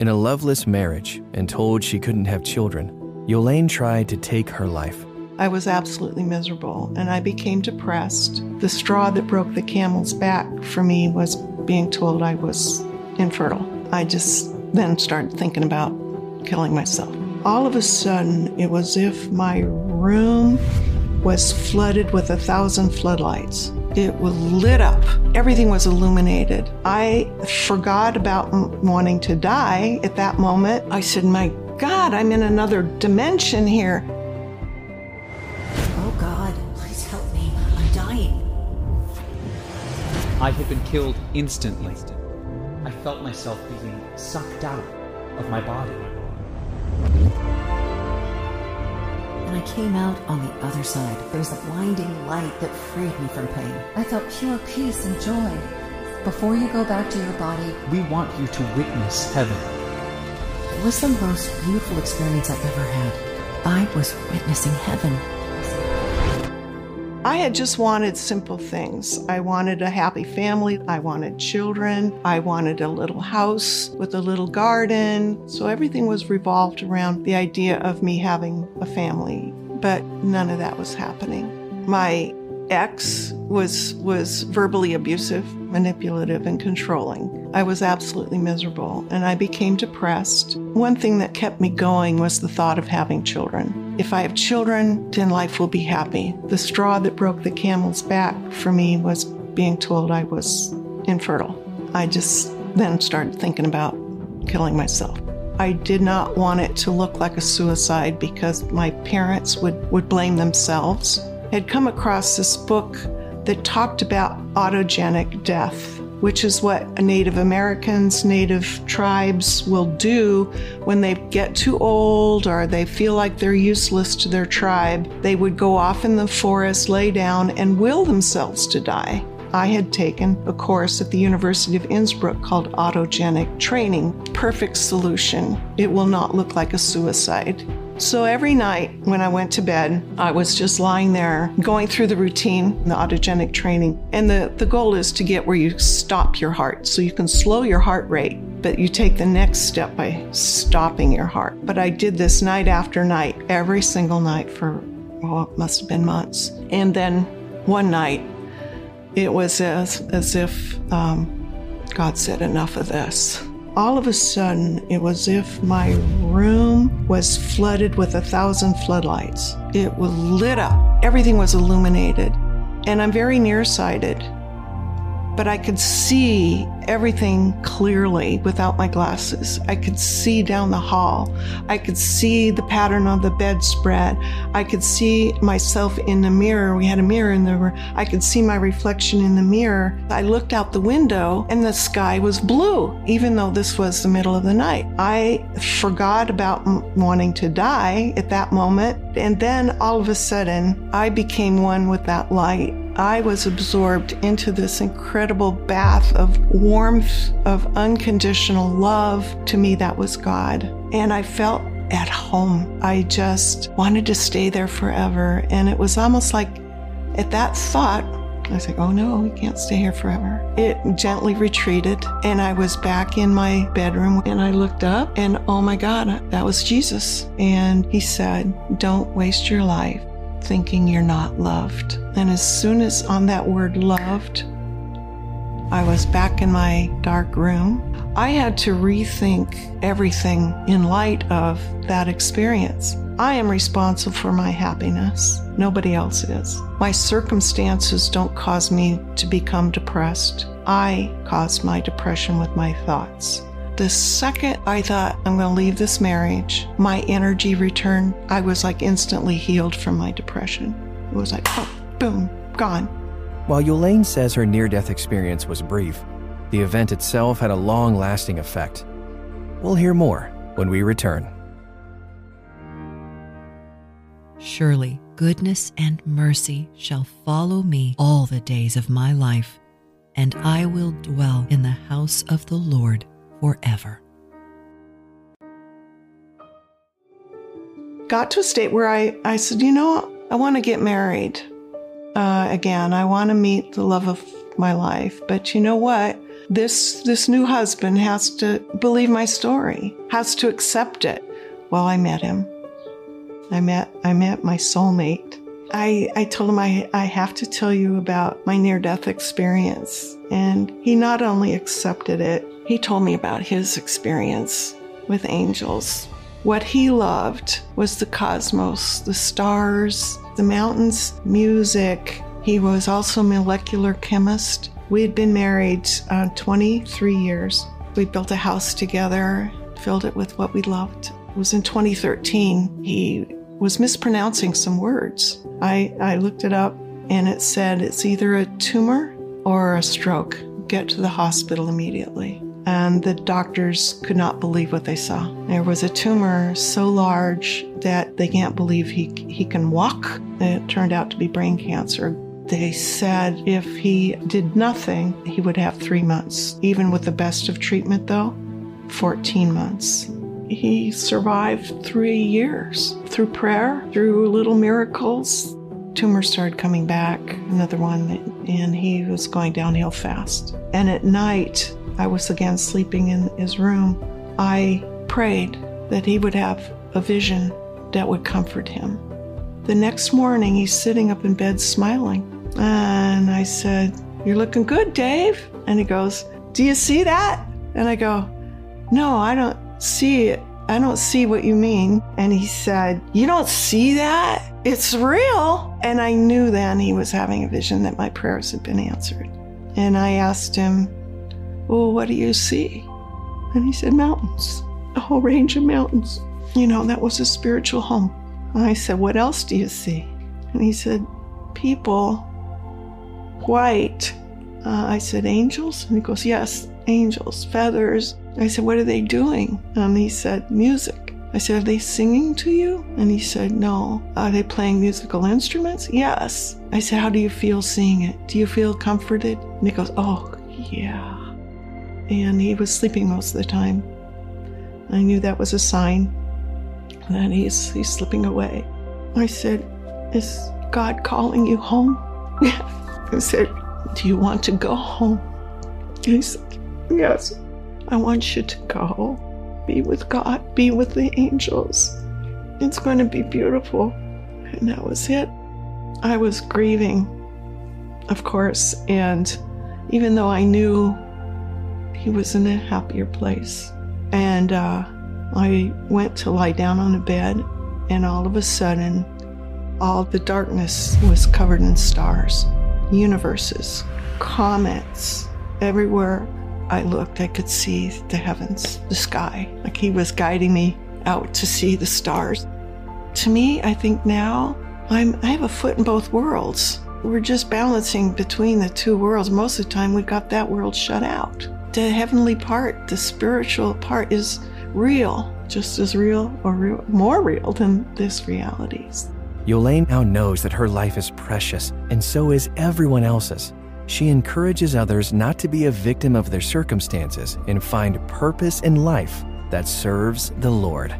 In a loveless marriage and told she couldn't have children, Yolaine tried to take her life. I was absolutely miserable and I became depressed. The straw that broke the camel's back for me was being told I was infertile. I just then started thinking about killing myself. All of a sudden, it was as if my room was flooded with a thousand floodlights. It was lit up. Everything was illuminated. I forgot about wanting to die at that moment. I said, My God, I'm in another dimension here. Oh God, please help me. I'm dying. I had been killed instantly. I felt myself being sucked out of my body. I came out on the other side, there was a blinding light that freed me from pain. I felt pure peace and joy. Before you go back to your body, we want you to witness heaven. It was the most beautiful experience I've ever had. I was witnessing heaven. I had just wanted simple things. I wanted a happy family. I wanted children. I wanted a little house with a little garden. So everything was revolved around the idea of me having a family. But none of that was happening. My ex was was verbally abusive, manipulative and controlling. I was absolutely miserable and I became depressed. One thing that kept me going was the thought of having children. If I have children, then life will be happy. The straw that broke the camel's back for me was being told I was infertile. I just then started thinking about killing myself. I did not want it to look like a suicide because my parents would, would blame themselves had come across this book that talked about autogenic death, which is what Native Americans, Native tribes will do when they get too old or they feel like they're useless to their tribe. They would go off in the forest, lay down, and will themselves to die. I had taken a course at the University of Innsbruck called Autogenic Training. Perfect solution. It will not look like a suicide. So every night when I went to bed, I was just lying there going through the routine, the autogenic training. And the, the goal is to get where you stop your heart. So you can slow your heart rate, but you take the next step by stopping your heart. But I did this night after night, every single night for, well, it must have been months. And then one night, it was as, as if um, God said, enough of this all of a sudden, it was as if my room was flooded with a thousand floodlights. It was lit up, everything was illuminated. And I'm very nearsighted but I could see everything clearly without my glasses. I could see down the hall. I could see the pattern on the bedspread. I could see myself in the mirror. We had a mirror in there. I could see my reflection in the mirror. I looked out the window and the sky was blue, even though this was the middle of the night. I forgot about wanting to die at that moment. And then all of a sudden, I became one with that light. I was absorbed into this incredible bath of warmth, of unconditional love. To me, that was God. And I felt at home. I just wanted to stay there forever. And it was almost like at that thought, I was like, oh no, we can't stay here forever. It gently retreated, and I was back in my bedroom, and I looked up, and oh my God, that was Jesus. And he said, Don't waste your life thinking you're not loved. And as soon as on that word loved, I was back in my dark room. I had to rethink everything in light of that experience. I am responsible for my happiness. Nobody else is. My circumstances don't cause me to become depressed. I cause my depression with my thoughts. The second I thought I'm going to leave this marriage, my energy returned. I was like instantly healed from my depression. It was like, oh, boom, gone. While Yolaine says her near death experience was brief, the event itself had a long lasting effect. We'll hear more when we return. Surely goodness and mercy shall follow me all the days of my life, and I will dwell in the house of the Lord forever. Got to a state where I, I said, you know, I want to get married uh, again. I want to meet the love of my life. But you know what? this this new husband has to believe my story, has to accept it. Well, I met him. I met I met my soulmate. I, I told him I, I have to tell you about my near death experience. And he not only accepted it, he told me about his experience with angels. What he loved was the cosmos, the stars, the mountains, music. He was also a molecular chemist. We had been married uh, 23 years. We built a house together, filled it with what we loved. It was in 2013. He was mispronouncing some words. I, I looked it up and it said it's either a tumor or a stroke. Get to the hospital immediately. And the doctors could not believe what they saw. There was a tumor so large that they can't believe he, he can walk. It turned out to be brain cancer. They said if he did nothing, he would have three months. Even with the best of treatment, though, 14 months. He survived three years through prayer, through little miracles. Tumor started coming back, another one, and he was going downhill fast. And at night, I was again sleeping in his room. I prayed that he would have a vision that would comfort him. The next morning, he's sitting up in bed smiling. And I said, You're looking good, Dave. And he goes, Do you see that? And I go, No, I don't see it. I don't see what you mean. And he said, You don't see that? It's real. And I knew then he was having a vision that my prayers had been answered. And I asked him, Well, what do you see? And he said, Mountains, a whole range of mountains. You know, that was a spiritual home. And I said, What else do you see? And he said, People, white. Uh, I said, Angels? And he goes, Yes, angels, feathers. I said, What are they doing? And he said, Music. I said, Are they singing to you? And he said, No. Are they playing musical instruments? Yes. I said, How do you feel seeing it? Do you feel comforted? And he goes, Oh, yeah. And he was sleeping most of the time. I knew that was a sign that he's, he's slipping away. I said, Is God calling you home? I said, Do you want to go home? He said, Yes. I want you to go. Be with God, be with the angels. It's going to be beautiful. And that was it. I was grieving, of course, and even though I knew he was in a happier place, and uh, I went to lie down on a bed, and all of a sudden, all the darkness was covered in stars, universes, comets, everywhere I looked, I could see the heavens, the sky, like he was guiding me out to see the stars. To me, I think now I'm, I have a foot in both worlds. We're just balancing between the two worlds. Most of the time, we've got that world shut out. The heavenly part, the spiritual part, is real, just as real or real, more real than this reality. Yolaine now knows that her life is precious, and so is everyone else's. She encourages others not to be a victim of their circumstances and find purpose in life that serves the Lord.